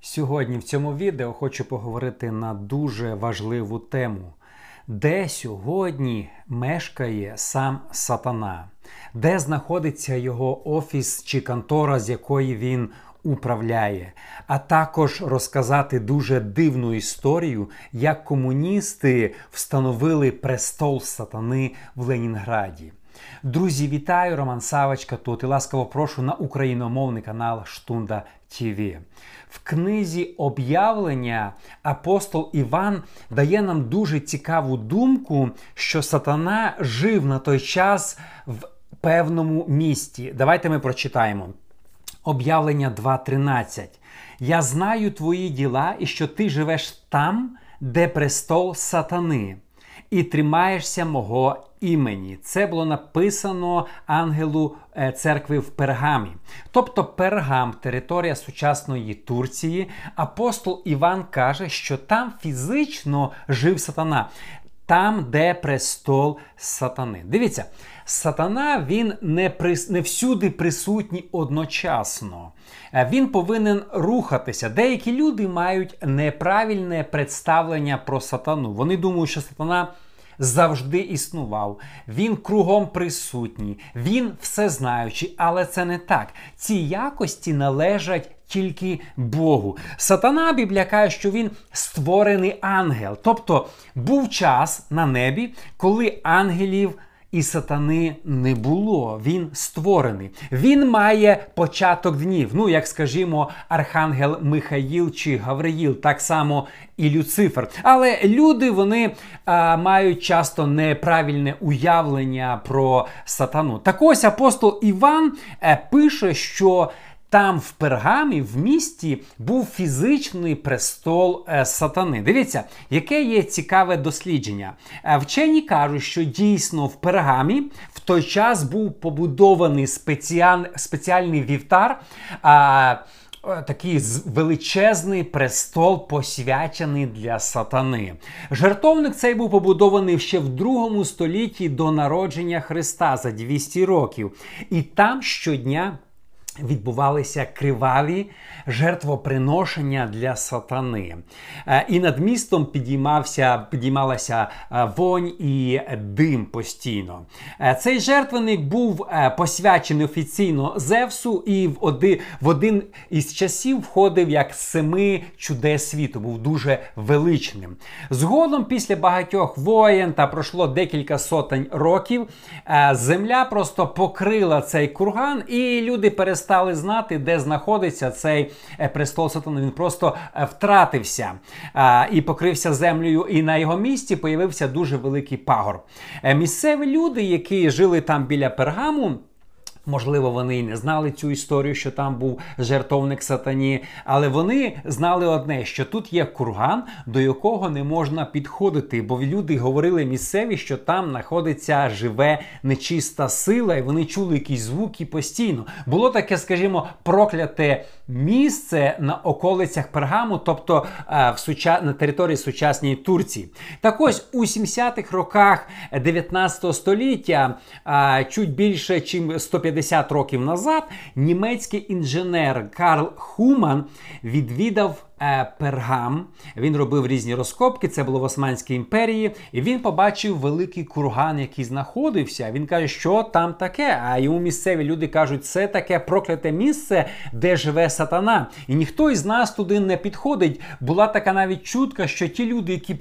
Сьогодні в цьому відео хочу поговорити на дуже важливу тему. Де сьогодні мешкає сам сатана, де знаходиться його офіс чи контора, з якої він управляє, а також розказати дуже дивну історію, як комуністи встановили престол сатани в Ленінграді. Друзі, вітаю! Роман Савочка тут і ласкаво прошу на україномовний канал Штунда ТВ. В книзі об'явлення апостол Іван дає нам дуже цікаву думку, що сатана жив на той час в певному місті. Давайте ми прочитаємо. Об'явлення 2.13. Я знаю твої діла, і що ти живеш там, де престол сатани, і тримаєшся мого імені. Це було написано ангелу е, церкви в Пергамі. Тобто Пергам, територія сучасної Турції. Апостол Іван каже, що там фізично жив сатана. Там, де престол сатани. Дивіться, сатана він не при... не всюди присутній одночасно. Е, він повинен рухатися. Деякі люди мають неправильне представлення про сатану. Вони думають, що сатана завжди існував, він кругом присутній, він всезнаючий, але це не так. Ці якості належать. Тільки Богу. Сатана Біблія каже, що він створений ангел. Тобто був час на небі, коли ангелів і сатани не було. Він створений. Він має початок днів. Ну, як скажімо, Архангел Михаїл чи Гавриїл, так само і Люцифер. Але люди вони а, мають часто неправильне уявлення про сатану. Так ось апостол Іван е, пише, що. Там в пергамі в місті був фізичний престол е, сатани. Дивіться, яке є цікаве дослідження. Е, вчені кажуть, що дійсно в пергамі в той час був побудований спеціаль, спеціальний вівтар. Е, Такий величезний престол посвячений для сатани. Жертовник цей був побудований ще в другому столітті до народження Христа за 200 років. І там щодня відбувалися криваві жертвоприношення для сатани. Е, і над містом підіймався, підіймалася е, вонь і дим постійно. Е, цей жертвенник був посвячений офіційно Зевсу, і в один, в один із часів входив як семи чудес світу, був дуже величним. Згодом, після багатьох воєн та пройшло декілька сотень років, земля просто покрила цей курган, і люди перестали перестали знати, де знаходиться цей е, престол Сатана. Він просто е, втратився і покрився землею, і на його місці появився дуже великий пагор. Е, місцеві люди, які жили там біля пергаму. Можливо, вони і не знали цю історію, що там був жертовник сатані, але вони знали одне: що тут є курган, до якого не можна підходити, бо люди говорили місцеві, що там знаходиться живе нечиста сила, і вони чули якісь звуки постійно. Було таке, скажімо, прокляте місце на околицях Пергаму, тобто е, в суча... на території сучасній Турції. Так ось у 70-х роках 19 століття, е, чуть більше, ніж 150 50 років назад німецький інженер Карл Хуман відвідав пергам. Він робив різні розкопки, це було в Османській імперії, і він побачив великий курган, який знаходився. Він каже, що там таке. А йому місцеві люди кажуть, це таке прокляте місце, де живе сатана. І ніхто із нас туди не підходить. Була така навіть чутка, що ті люди, які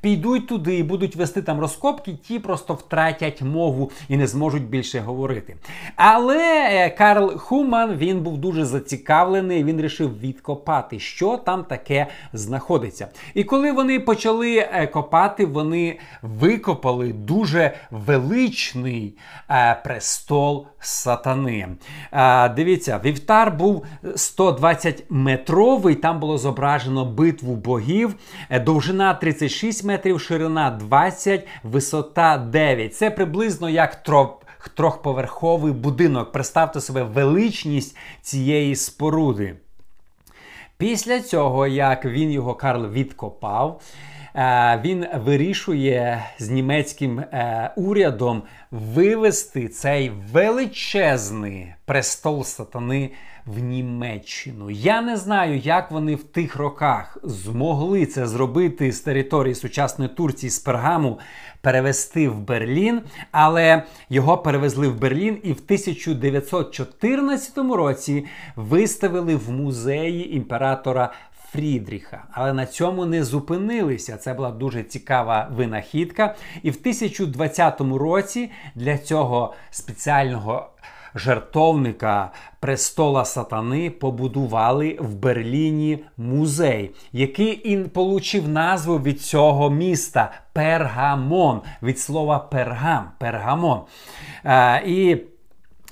підуть туди і будуть вести там розкопки, ті просто втратять мову і не зможуть більше говорити. Але е, Карл Хуман він був дуже зацікавлений, він вирішив відкопати, що там таке знаходиться. І коли вони почали е, копати, вони викопали дуже величний е, престол сатани. Е, дивіться, вівтар був 120-метровий, там було зображено битву богів, довжина 36 метрів, ширина 20, висота 9. Це приблизно як троп. Трьохповерховий будинок. Представте себе величність цієї споруди. Після цього, як він його Карл відкопав, він вирішує з німецьким е, урядом вивести цей величезний престол сатани в Німеччину. Я не знаю, як вони в тих роках змогли це зробити з території сучасної Турції з Пергаму, перевести в Берлін, але його перевезли в Берлін і в 1914 році виставили в музеї імператора. Фрідріха, але на цьому не зупинилися. Це була дуже цікава винахідка. І в 1020 році для цього спеціального жертовника престола сатани побудували в Берліні музей, який і получив назву від цього міста Пергамон, від слова пергам, пергамон. Е, і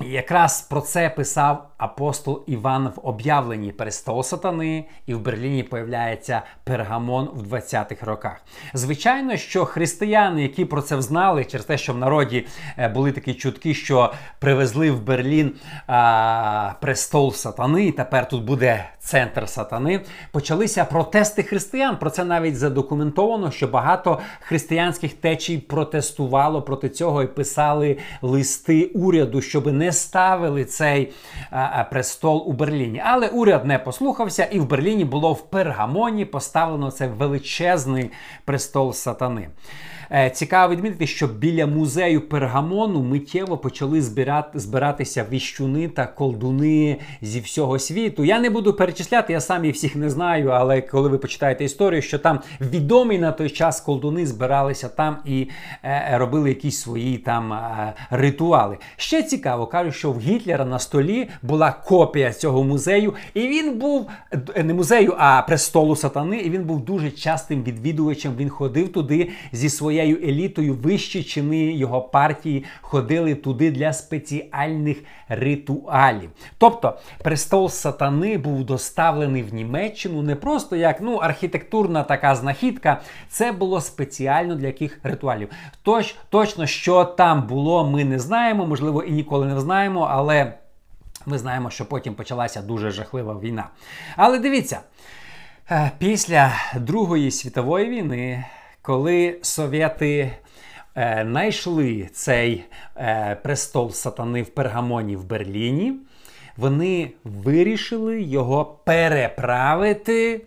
якраз про це писав апостол Іван в об'явленні престол сатани, і в Берліні появляється пергамон в 20-х роках. Звичайно, що християни, які про це взнали, через те, що в народі е, були такі чутки, що привезли в Берлін а, престол сатани, і тепер тут буде центр сатани, почалися протести християн. Про це навіть задокументовано, що багато християнських течій протестувало проти цього і писали листи уряду, щоб не ставили цей. А, престол у Берліні. Але уряд не послухався, і в Берліні було в пергамоні поставлено цей величезний престол сатани. Е, цікаво відмітити, що біля музею пергамону миттєво почали збирати, збиратися віщуни та колдуни зі всього світу. Я не буду перечисляти, я сам їх всіх не знаю, але коли ви почитаєте історію, що там відомі на той час колдуни збиралися там і е, робили якісь свої там е, ритуали. Ще цікаво, кажуть, що в Гітлера на столі була копія цього музею, і він був не музею, а престолу сатани. І він був дуже частим відвідувачем. Він ходив туди зі своєю елітою вищі чини його партії ходили туди для спеціальних ритуалів. Тобто престол сатани був доставлений в Німеччину не просто як ну, архітектурна така знахідка, це було спеціально для яких ритуалів. Точ, точно, що там було, ми не знаємо, можливо, і ніколи не знаємо, але ми знаємо, що потім почалася дуже жахлива війна. Але дивіться. Е, після Другої світової війни коли совєти е, знайшли цей е, престол сатани в Пергамоні в Берліні, вони вирішили його переправити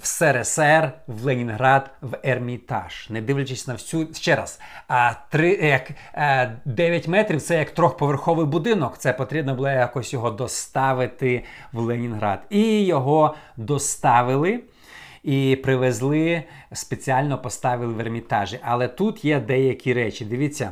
в СРСР, в Ленінград, в Ермітаж. Не дивлячись на всю ще раз. А три як а, 9 метрів це як трьохповерховий будинок. Це потрібно було якось його доставити в Ленінград. І його доставили і привезли, спеціально поставили в ермітажі. Але тут є деякі речі. Дивіться.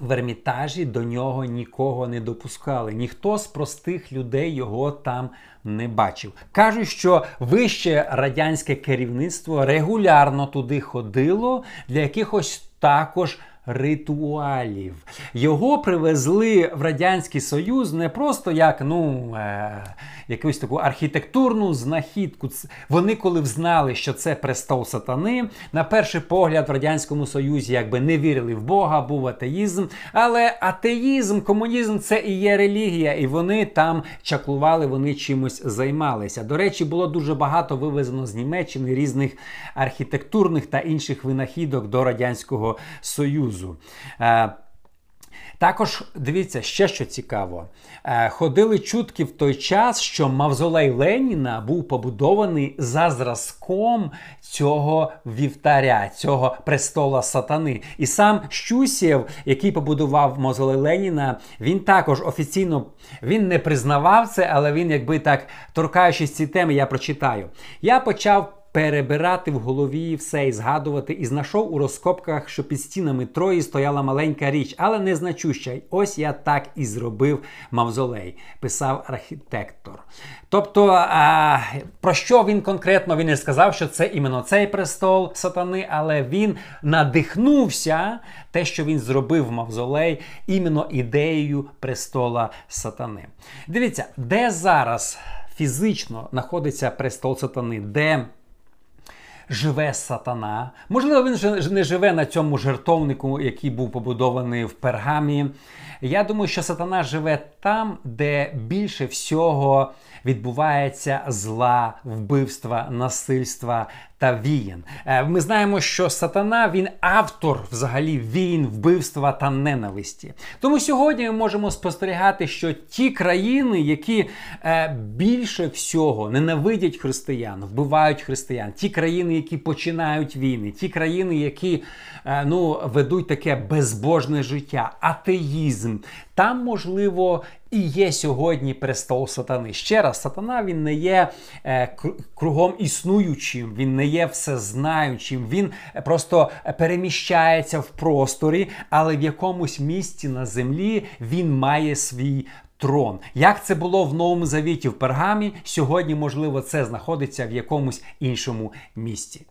В ермітажі до нього нікого не допускали. Ніхто з простих людей його там не бачив. Кажуть, що вище радянське керівництво регулярно туди ходило для якихось також ритуалів. Його привезли в Радянський Союз не просто як ну, е, якусь таку архітектурну знахідку. Вони, коли взнали, що це престол сатани, на перший погляд в Радянському Союзі якби не вірили в Бога, був атеїзм. Але атеїзм, комунізм це і є релігія, і вони там чаклували, вони чимось займалися. До речі, було дуже багато вивезено з Німеччини різних архітектурних та інших винахідок до Радянського Союзу. Союзу. Е, також дивіться, ще що цікаво. Е, ходили чутки в той час, що Мавзолей Леніна був побудований за зразком цього вівтаря, цього престола сатани. І сам Щусєв, який побудував Мавзолей Леніна, він також офіційно він не признавав це, але він, якби так торкаючись ці теми, я прочитаю. Я почав перебирати в голові все і згадувати, і знайшов у розкопках, що під стінами Трої стояла маленька річ, але незначуща. Ось я так і зробив мавзолей, писав архітектор. Тобто, а, про що він конкретно він не сказав, що це іменно цей престол сатани, але він надихнувся те, що він зробив мавзолей, іменно ідеєю престола сатани. Дивіться, де зараз фізично знаходиться престол сатани, де живе сатана. Можливо, він не живе на цьому жертовнику, який був побудований в пергамі. Я думаю, що сатана живе там, де більше всього відбувається зла, вбивства, насильства та війн. Е, Ми знаємо, що сатана він автор взагалі війн, вбивства та ненависті. Тому сьогодні ми можемо спостерігати, що ті країни, які е, більше всього ненавидять християн, вбивають християн, ті країни, які починають війни, ті країни, які е, ну, ведуть таке безбожне життя, атеїзм, там можливо. І є сьогодні престол сатани. Ще раз, сатана він не є е, кругом існуючим, він не є всезнаючим, він просто переміщається в просторі, але в якомусь місці на землі він має свій. Трон, як це було в новому завіті в пергамі, сьогодні можливо це знаходиться в якомусь іншому місці.